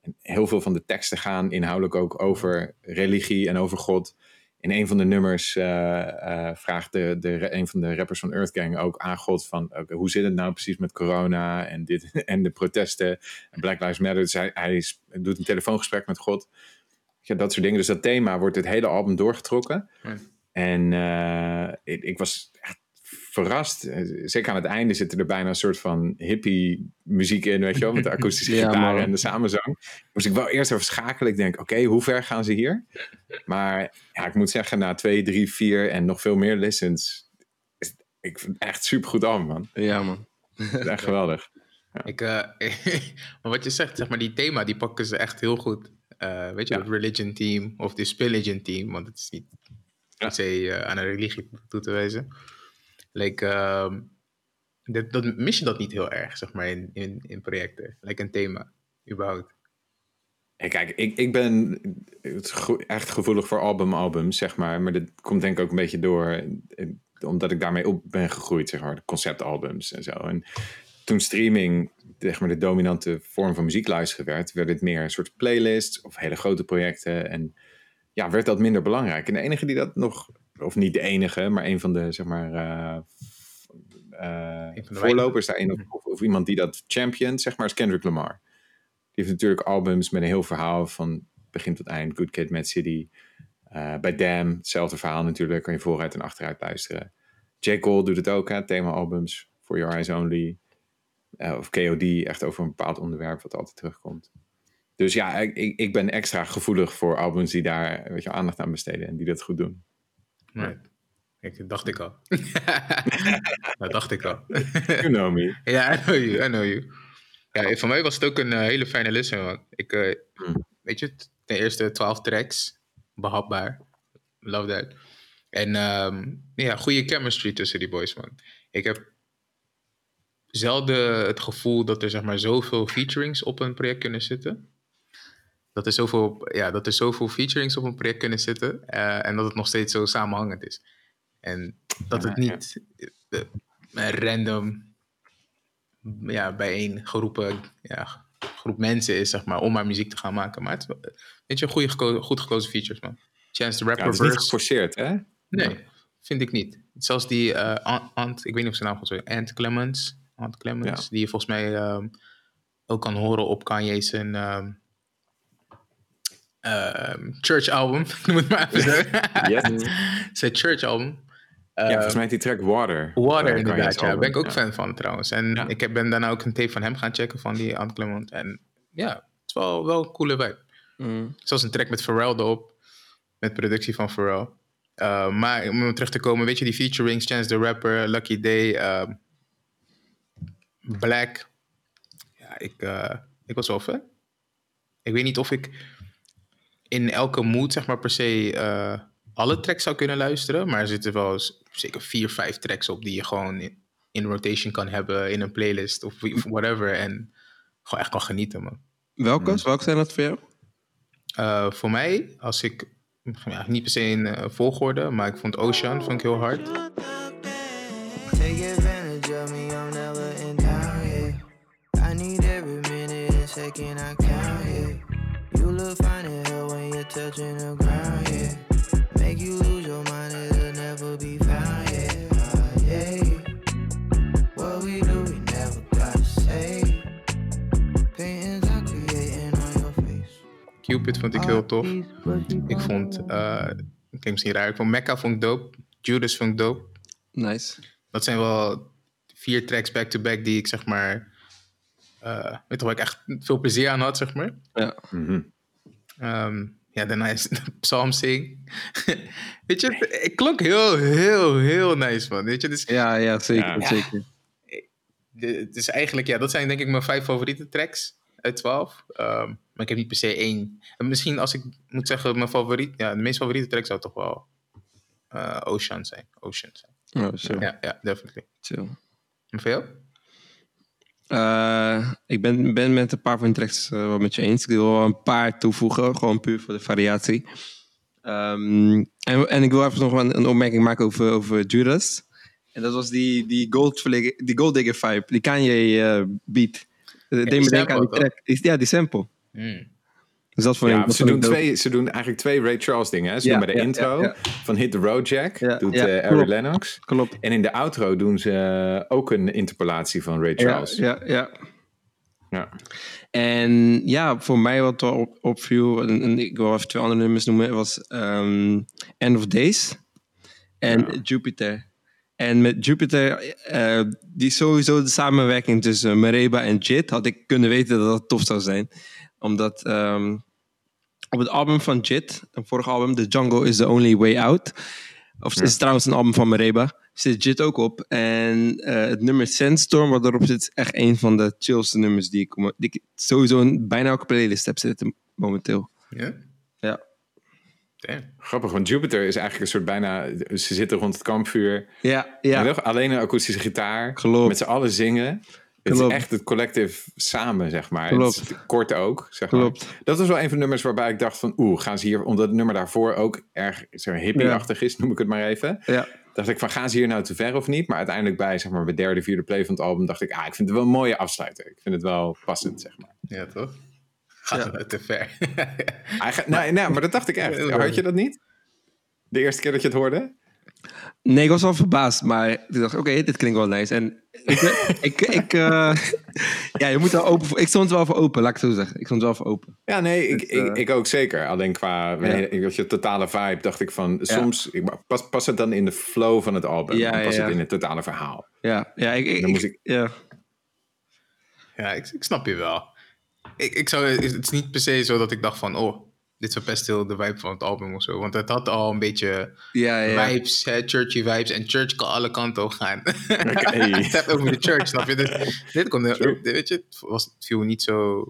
En heel veel van de teksten gaan inhoudelijk ook over religie en over God. In een van de nummers eh, vraagt de, de, een van de rappers van Earth Gang ook aan God van hoe zit het nou precies met corona en, dit, (laughs) en de protesten en Black Lives Matter. Dus hij, hij is- doet een telefoongesprek met God. Ja, dat soort dingen. Dus dat thema wordt het hele album doorgetrokken. Ja. En eh, ik, ik was verrast. Eh, Zeker aan het einde zit er bijna een soort van hippie muziek in, weet je wel, met de (laughs) akoestische Ja, gitaren en de samenzang. Moest ik wel eerst even schakelen. Ik denk, oké, hoe ver gaan ze hier? Maar ja, ik moet zeggen, na twee, drie, vier en nog veel meer listens, is ik vind het echt super goed album, man. ja, man. Het is echt geweldig. Ik, eh, (laughs) maar wat je zegt, zeg maar, die thema, die pakken ze echt heel goed. Eh, weet je, Ja. het religion team of de spilligion team, want het is niet Ja. per se aan een religie toe te wijzen. Like, ehm, dat, mis je dat niet heel erg, zeg maar, in, in, in projecten. Like een thema, überhaupt. Hey, kijk, ik, ik ben echt gevoelig voor album-albums, zeg maar. Maar dat komt denk ik ook een beetje door, eh, omdat ik daarmee op ben gegroeid, zeg maar. Conceptalbums en zo. En toen streaming, zeg maar, de dominante vorm van muziek luisteren werd, werd het meer een soort playlist of hele grote projecten. En ja, werd dat minder belangrijk. En de enige die dat nog, of niet de enige, maar een van de, zeg maar, eh, eh, voorlopers daarin, of, of, of iemand die dat champion, zeg maar, is Kendrick Lamar. Die heeft natuurlijk albums met een heel verhaal van begin tot eind. Good Kid, Mad City. Eh, bij Damn, hetzelfde verhaal natuurlijk. Kan je vooruit en achteruit luisteren. J. Cole doet het ook, hè. Thema-albums. For Your Eyes Only. Of KOD, echt over een bepaald onderwerp wat altijd terugkomt. Dus ja, ik, ik, ik ben extra gevoelig voor albums die daar weet je, aandacht aan besteden. En die dat goed doen. Right. Ik, dacht ik al. (laughs) dat dacht ik al. You know me. (laughs) Ja, I know you, I know you. Ja, voor mij was het ook een eh, hele fijne listen, man. Ik, eh, Hmm. weet je, ten eerste 12 tracks, behapbaar. Love that. En ehm, ja, goede chemistry tussen die boys, man. Ik heb zelden het gevoel dat er zeg maar zoveel featurings op een project kunnen zitten. Dat er zoveel, ja, dat er zoveel featurings op een project kunnen zitten eh, en dat het nog steeds zo samenhangend is. En dat het Ja, niet eh, eh, random ja, bijeen geroepen ja, groep mensen is, zeg maar, om maar muziek te gaan maken. Maar het weet je, goede geko- goed gekozen features, man. Chance the Ja, Rapper het is niet geforceerd, hè? Nee, vind ik niet. Zelfs die eh, Ant, ik weet niet of zijn naam is, Ant Clemens, Ant Clemens, Ja. die je volgens mij ehm, ook kan horen op Kanye's en ehm, Church album, (laughs) noem het maar even zo. (laughs) Yes. Zijn Church album. ja, volgens mij die track Water. Water inderdaad, ja. Daar ben ik ook ja. fan van trouwens. En Ja. ik heb, ben daarna ook een tape van hem gaan checken, van die Ant Clement. En ja, het is wel, wel een coole vibe. Mm. Zoals een track met Pharrell erop. Met productie van Pharrell. Uh, maar om terug te komen, weet je, die featurings, Chance the Rapper, Lucky Day, ehm, Black. Ja, ik, eh, ik was wel fan. Ik weet niet of ik in elke mood, zeg maar, per se eh, alle tracks zou kunnen luisteren. Maar er zitten wel eens zeker vier, vijf tracks op die je gewoon in, in rotation kan hebben in een playlist of, of whatever. En gewoon echt kan genieten, man. Welke? Welke zijn dat voor jou? Uh, voor mij, als ik ja, niet per se in uh, volgorde, maar ik vond Ocean vond ik heel hard. Take touching the ground, yeah. Make you lose your mind, it'll never be found, yeah. Uh, yeah. What we do, we never gotta say. Paintings I'm creating on your face. Cupid vond ik heel tof. Ik vond, uh, ik denk misschien raar, ik vond Mecca vond ik dope. Judas vond ik dope. Nice. Dat zijn wel vier tracks back-to-back die ik zeg maar, uh, weet je waar ik echt veel plezier aan had, zeg maar. Ja. Mm -hmm. um, ja, daarna is (laughs) Psalm Sing. (laughs) weet je, het klonk heel, heel, heel nice, man. Weet je, dus, ja, ja, zeker. Ja. zeker. Het is eigenlijk, ja, dat zijn denk ik mijn vijf favoriete tracks uit 12. Um, maar ik heb niet per se één. En misschien als ik moet zeggen, mijn favoriet, ja, de meest favoriete track zou toch wel uh, Ocean zijn. Ocean zijn. Oh. Ja, ja, definitely. Chill. En jou? Uh, ik ben, ben met een paar van de tracks uh, wel met je eens. Ik wil wel een paar toevoegen, gewoon puur voor de variatie. Um, en, en ik wil even nog een, een opmerking maken over, over Judas. En dat was die, die, gold, die Gold Digger vibe, die Kanye uh, beat. Me denken aan die track. Ja, die sample. Mm. Dus dat vond ja, ik, ze, doen twee, ze doen eigenlijk twee Ray Charles dingen. Hè? Ze Ja, doen bij de ja, intro van Hit the Road Jack, Ja, doet Ari klopt. Lennox. Klopt. En in de outro doen ze eh, ook een interpolatie van Ray Charles. ja, ja. Ja. En ja, voor mij wat wel op, opviel, en, en ik wil even twee andere nummers noemen, was ehm, End of Days en. Jupiter. En met Jupiter, eh, die sowieso de samenwerking tussen Mereba en Jit, had ik kunnen weten dat dat tof zou zijn. Omdat ehm, op het album van Jit, een vorig album, The Jungle is the Only Way Out, of Ja. is trouwens een album van Mereba, zit Jit ook op. En eh, het nummer Sandstorm, wat erop zit, is echt een van de chillste nummers die ik, die ik sowieso in bijna elke playlist heb zitten momenteel. Ja? Ja. Damn. Grappig, want Jupiter is eigenlijk een soort bijna... Ze zitten rond het kampvuur. Ja, Ja. Alleen een akoestische gitaar. Klopt. Met z'n allen zingen. Het is echt het collective samen, zeg maar. Klopt. Het is kort ook, zeg maar. Dat was wel een van de nummers waarbij ik dacht van... Oeh, gaan ze hier... Omdat het nummer daarvoor ook erg zeg maar, hippie-achtig is, noem ik het maar even. Ja. Dacht ik van, gaan ze hier nou te ver of niet? Maar uiteindelijk bij, zeg maar, mijn derde, vierde play van het album... dacht ik, ah, ik vind het wel een mooie afsluiter. Ik vind het wel passend, zeg maar. Ja, toch? Gaat Ja. het te ver. Nee, nee, maar dat dacht ik echt. Had je dat niet? De eerste keer dat je het hoorde? Nee, ik was wel verbaasd, maar ik dacht, oké, dit klinkt wel nice. En ik, (laughs) ik, ik eh, ja, je moet er open voor. Ik stond er wel voor open, laat ik het zo zeggen. Ik stond er wel voor open. Ja, nee, ik, ik, eh, ik ook zeker. Alleen qua Ja. je, totale vibe dacht ik van... Soms, ik, pas, pas het dan in de flow van het album. Ja, pas ja, het in het totale verhaal. Ja, ja, ik, ik, moest ik- ja. Ja, ik, ik snap je wel. Ik, ik zou, het is niet per se zo dat ik dacht van, oh, dit verpest heel de vibe van het album of zo. Want het had al een beetje Ja, ja. vibes, hè, churchy vibes. En church kan alle kanten op gaan. Oké. (laughs) het hebt over de church, snap je? Dus, dit kon, True. weet je, het, was, het viel niet zo,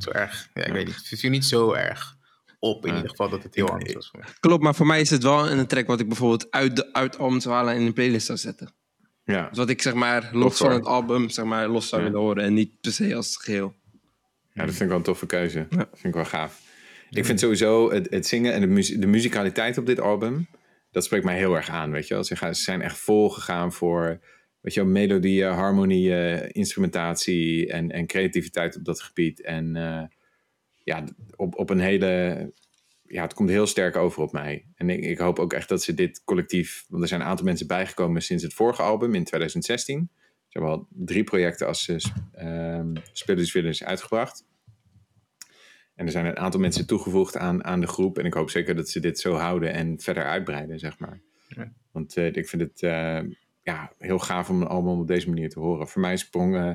zo erg. Ja, ik weet niet. Het viel niet zo erg op in Ja. ieder geval dat het heel anders was voor mij. Klopt, maar voor mij is het wel een track wat ik bijvoorbeeld uit de uit het album zou halen en in een playlist zou zetten. Ja. Dus wat ik zeg maar los van het album, zeg maar los zou Ja. willen horen en niet per se als geheel. ja, dat vind ik wel een toffe keuze. Ja. Dat vind ik wel gaaf. Ik vind sowieso het, zingen en de, de muzikaliteit op dit album... dat spreekt mij heel erg aan, weet je wel. Ze, zijn echt vol gegaan voor... Weet je wel, melodieën, harmonieën, instrumentatie en, en creativiteit op dat gebied. En eh, ja, op, op een hele... Ja, het komt heel sterk over op mij. En ik, ik hoop ook echt dat ze dit collectief... Want er zijn een aantal mensen bijgekomen sinds het vorige album in 2016. Ze hebben al drie projecten als uh, um, Spillers uitgebracht. En er zijn een aantal mensen toegevoegd aan, aan de groep. En ik hoop zeker dat ze dit zo houden en verder uitbreiden, zeg maar. Ja. Want eh, ik vind het eh, ja, heel gaaf om een album op deze manier te horen. Voor mij sprong eh,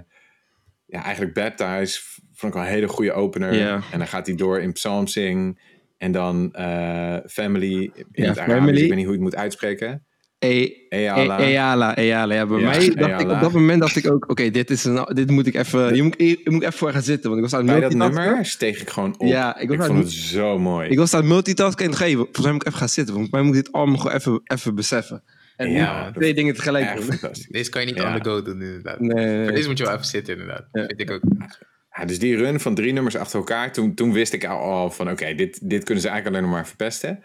ja, eigenlijk Baptized vond ik wel een hele goede opener. Ja. En dan gaat hij door in Psalm Sing. En dan eh, Family in Ja, het Arabisch. Family. Ik weet niet hoe je het moet uitspreken. E- Eala. E- Eala, Eala. Ja, bij Ja, mij dacht ik op dat moment dacht ik ook, oké, dit is een, dit moet ik even, hier moet ik, hier moet ik even voor gaan zitten, want ik was aan het Bij dat multitasken. nummer steeg ik gewoon op. Ja, ik ik, was aan vond het- zo mooi. Ik was aan het multitasken en dacht, hey, volgens mij moet ik even gaan zitten, want volgens mij moet ik dit allemaal gewoon even, even beseffen. En Ja, twee dingen tegelijk doen. Deze kan je niet Ja. on the go doen, inderdaad. Nee, nee, Voor nee. deze moet je wel even zitten, inderdaad. Ja. Vind ik ook. Ja, dus die run van drie nummers achter elkaar, toen, toen wist ik al, al van oké, dit, dit kunnen ze eigenlijk alleen nog maar verpesten.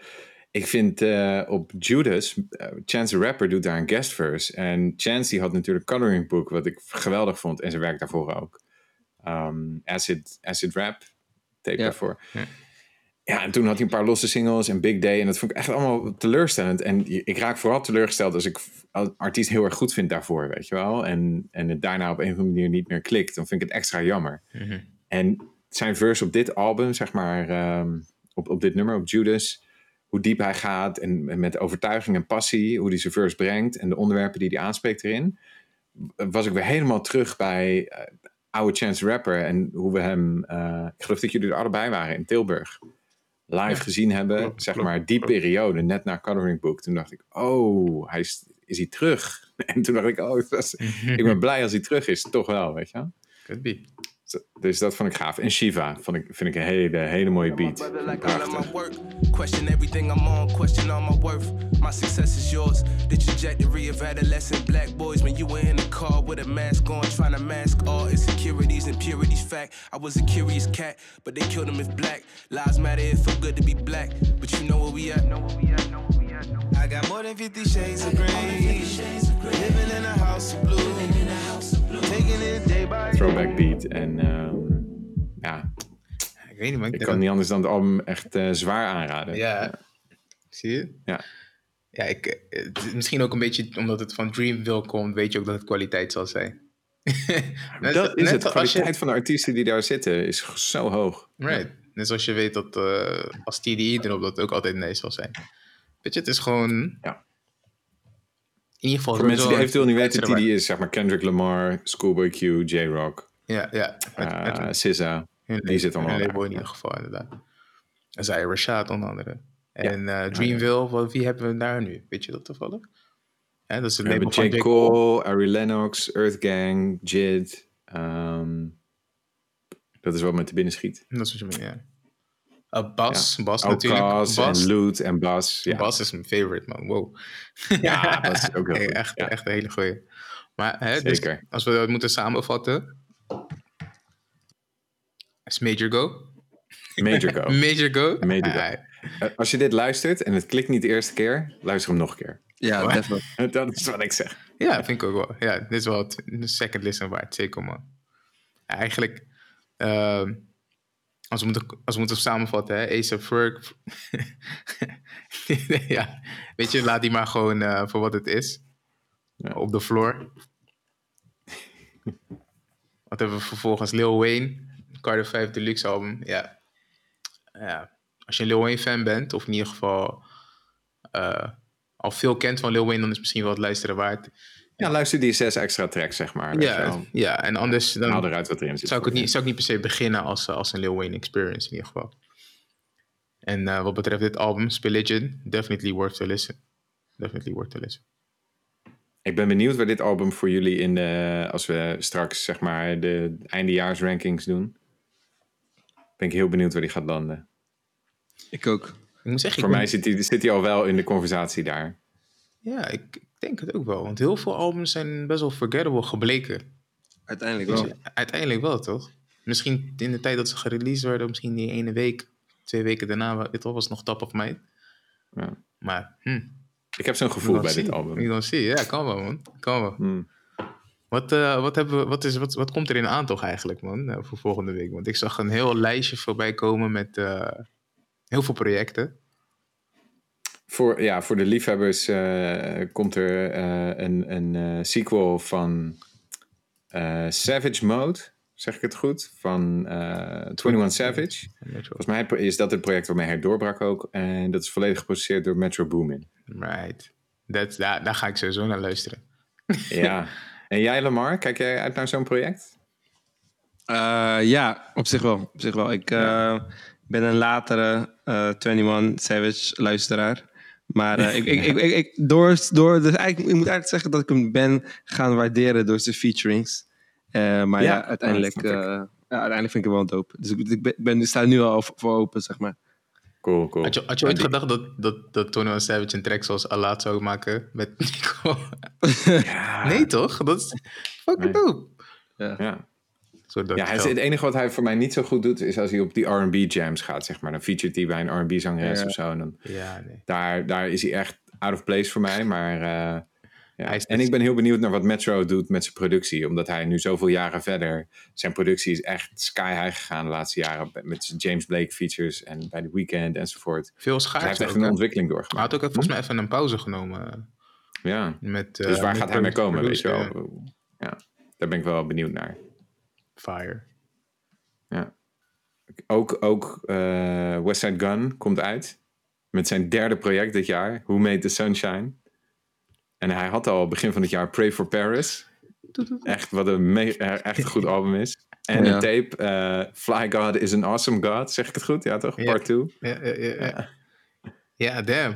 Ik vind eh, op Judas, eh, Chance the Rapper doet daar een guest verse. En Chance die had natuurlijk Coloring Book, wat ik geweldig vond. En zijn werk daarvoor ook. Ehm, acid, acid Rap, tape Ja. daarvoor. Ja, en toen had hij een paar losse singles en Big Day. En dat vond ik echt allemaal teleurstellend. En ik raak vooral teleurgesteld als ik een artiest heel erg goed vind daarvoor, weet je wel. En, en het daarna op een of andere manier niet meer klikt. Dan vind ik het extra jammer. En zijn verse op dit album, zeg maar, ehm, op, op dit nummer, op Judas, hoe diep hij gaat en, en met overtuiging en passie, hoe hij zijn verse brengt en de onderwerpen die hij aanspreekt erin, was ik weer helemaal terug bij eh, oude Chance Rapper en hoe we hem, eh, ik geloof dat jullie er allebei waren in Tilburg, live gezien hebben, klopt, zeg klopt, maar, die klopt. periode, net na Coloring Book. Toen dacht ik, oh, hij is, is hij terug? (laughs) En toen dacht ik, oh, ik ben (laughs) blij als hij terug is, toch wel, weet je wel. Could be. Dus dat vond ik gaaf. En Shiva vond ik, vind ik een hele, hele mooie beat. Prachtig. Question everything I'm on, question all my worth. My success is yours. The trajectory of adolescent black boys when you were in the car with a mask on, trying to mask all insecurities and purities. Fact, I was a curious cat, but they killed him if black. Lives matter, it feel good to be black. But you know where we at? Know where we at? Know where we at? Know where we at? I got more than 50 shades of green. Living in a house of blue. Throwback beat. En ehm, ja, Ik weet niet, man. Ik kan niet anders dan het album echt eh, zwaar aanraden. Ja. Zie je? Ja. Ja, ik, eh, misschien ook een beetje omdat het van Dreamville komt, weet je ook dat het kwaliteit zal zijn. (laughs) Net- dat is net het. De je- kwaliteit van de artiesten die daar zitten is zo hoog. Right. Net zoals je weet dat eh, als TDE erop dat ook altijd nice zal zijn. Weet je, het is gewoon... Ja. In ieder geval... Voor mensen die eventueel niet weten wie die is, zeg maar Kendrick Lamar, Schoolboy Q, J-Rock, Ja, ja. Eh hun- SZA. hun die zit allemaal label daar. in ieder geval, inderdaad. En zij Rashad onder andere. En eh, Dreamville, wat, wie hebben we daar nu? Weet je dat toevallig? Hè, dat is het We label hebben van J. Cole, Ari Lennox, Earth Gang, Jid. ehm, dat is wat me te binnen schiet. Dat is wat je bedoelt, ja. Uh, Bas, Bas natuurlijk. Bas, en Loot en Bas. Ja, Bas is mijn favorite, man. Wow. Ja, Bas is ook (laughs) heel goed. Echt, Ja. echt een hele goeie. Maar hè, dus Zeker. als we dat moeten samenvatten. Is Major Go? Major (laughs) Go. Major Go? Major Go. Eh, Als je dit luistert en het klikt niet de eerste keer, luister hem nog een keer. Ja, definitely. (laughs) Dat is wat ik zeg. Ja, vind ik ook wel. Ja, dit is wel het- een second listen waard. Zeker, man. Eigenlijk, ehm, als, we moeten, als we moeten samenvatten, hè, Ace of Ferg. (laughs) ja, weet je, laat die maar gewoon eh, voor wat het is. Ja. Op de floor. wat hebben we vervolgens? Lil Wayne, Carter 5 Deluxe album. Ja. ja. Als je een Lil Wayne fan bent, of in ieder geval eh, al veel kent van Lil Wayne, dan is het misschien wel het luisteren waard. Ja, luister die zes extra tracks, zeg maar. Ja, ja, en anders dan Haal eruit wat erin zit. zou ik, het niet, zou ik niet per se beginnen als, eh, als een Lil Wayne experience in ieder geval. En eh, wat betreft dit album, Spilligion, definitely worth to listen. Definitely worth to listen. Ik ben benieuwd waar dit album voor jullie in de, als we straks zeg maar de eindejaarsrankings doen. Ben ik heel benieuwd waar die gaat landen. Ik ook. Ik moet zeggen, Voor ik mij ben- zit hij zit die al wel in de conversatie daar. ja, ik denk het ook wel. Want heel veel albums zijn best wel forgettable gebleken. Uiteindelijk wel. Uiteindelijk wel, toch? Misschien in de tijd dat ze gereleased werden, misschien die ene week, twee weken daarna, dit was nog top of mind. Ja. Maar, hm, Ik heb zo'n gevoel bij dit album. We gaan zien. Ja, kan wel, man. Kan wel. Hmm. Wat, eh, wat, hebben we, wat, is, wat, wat komt er in aantocht eigenlijk, man, eh, voor volgende week? Want ik zag een heel lijstje voorbij komen met eh, heel veel projecten. Voor, ja, voor de liefhebbers eh, komt er eh, een, een eh, sequel van eh, Savage Mode. Zeg ik het goed? Van eh 21 Savage. Volgens mij is dat het project waarmee hij doorbrak ook. En dat is volledig geproduceerd door Metro Boomin. Right. Dat, daar, daar ga ik sowieso naar luisteren. (laughs) Ja. En jij, Lamar, kijk jij uit naar zo'n project? Eh, ja, op zich wel. Op zich wel. Ik eh, ben een latere eh 21 Savage luisteraar. Maar eh, ik, ik, ik, ik, ik- door, door, dus eigenlijk, ik moet eigenlijk zeggen dat ik hem ben gaan waarderen door zijn featurings. Eh, maar ja, Ja, uiteindelijk, eh, ja, uiteindelijk vind ik hem wel dope. Dus ik, ik ben, ben, ik sta nu al voor open, zeg maar. Cool, cool. Had je, had je ooit gedacht dat, dat, dat Tony Savage een track zoals Allah zou maken met (laughs) Nico? nee, toch? Dat is fucking Nee. dope. Ja. Zodat Ja, hij is, geld- het enige wat hij voor mij niet zo goed doet, is als hij op die R&B jams gaat, zeg maar. Dan featuret hij bij een R&B zangeres Ja. of zo. En dan, Ja, nee. daar, daar is hij echt out of place voor mij. Maar eh, ja. En ik ben heel benieuwd naar wat Metro doet met zijn productie. Omdat hij nu zoveel jaren verder... Zijn productie is echt sky high gegaan de laatste jaren. Met zijn James Blake features en bij The Weeknd enzovoort. Veel Dus hij schaars heeft echt een ontwikkeling Maar hij doorgemaakt. had ook volgens mij even een pauze genomen. Ja. Met, Dus eh, waar met gaat hij mee komen, weet je wel? Ja. Daar ben ik wel benieuwd naar. Fire. Ja. Ook, ook eh West Side Gun komt uit. Met zijn derde project dit jaar. Who Made the Sunshine. En hij had al begin van het jaar Pray for Paris. Echt wat een, eh, echt een goed album is. En Ja. een tape. eh, Fly God is an Awesome God. Zeg ik het goed? Ja toch? Ja. Part 2. Ja, ja, ja, ja. ja, damn.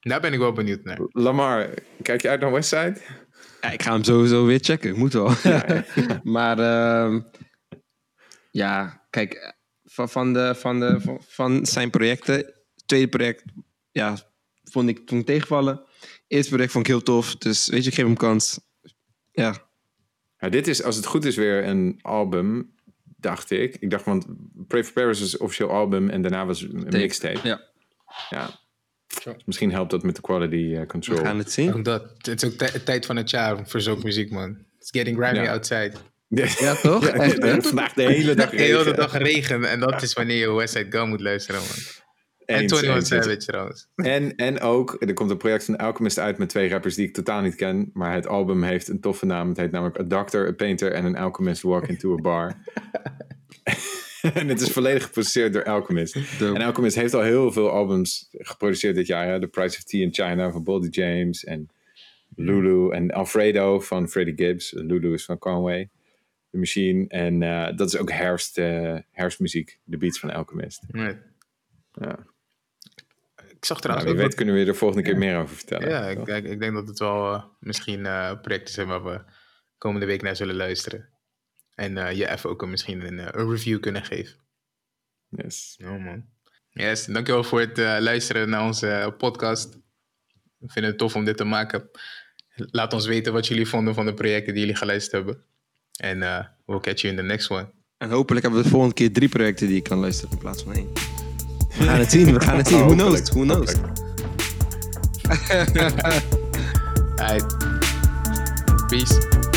Daar ben ik wel benieuwd naar. Lamar, kijk je uit naar West Side? Ja, ik ga hem sowieso weer checken. Moet wel. Ja, (laughs) maar ehm, ja, kijk, van, van, de, van, de, van, van zijn projecten, tweede project, ja, vond ik toen tegenvallen. Eerste project vond ik heel tof, dus weet je, ik geef hem kans. Ja, Ja, dit is, als het goed is, weer een album, dacht ik. Ik dacht, want Pray for Paris is officieel album en daarna was een mixtape. ja. Ja. Misschien helpt dat met de quality eh, control. we gaan het zien. Het is ook tij- tijd van het jaar voor zulke muziek, man. It's getting grimy Ja. outside. Ja, toch? Ja, Echt, hè? vandaag de hele dag (laughs) De hele regen. dag regen. En dat is wanneer je West Side Gun moet luisteren, man. En Eens, 21 eens. Savage trouwens. En, en ook, er komt een project van Alchemist uit met twee rappers die ik totaal niet ken. Maar het album heeft een toffe naam. Het heet namelijk A Doctor, A Painter en An Alchemist Walk Into a Bar. (laughs) (laughs) en het is volledig geproduceerd door Alchemist. Dope. En Alchemist heeft al heel veel albums geproduceerd dit jaar. Hè? The Price of Tea in China van Boldy James en Lulu en Alfredo van Freddie Gibbs. Lulu is van Conway, The Machine. En eh, dat is ook herfst, eh, herfstmuziek, de beats van Alchemist. Nee. Ja. Ik zag Nou, trouwens wie weet wat- kunnen we er de volgende keer meer over vertellen. Ja, ik, ik, denk dat het wel eh, misschien projecten zijn waar we komende week naar zullen luisteren. En eh, je even ook een, misschien een, eh, een review kunnen geven. Yes. Ja, man. Yes, dankjewel voor het eh, luisteren naar onze podcast. We vinden het tof om dit te maken. Laat ons weten wat jullie vonden van de projecten die jullie geluisterd hebben. En eh we'll catch you in the next one. En hopelijk hebben we de volgende keer drie projecten die ik kan luisteren in plaats van één. We gaan het (laughs) zien, we gaan het zien. Who knows? Who knows? (laughs) Alright. Peace.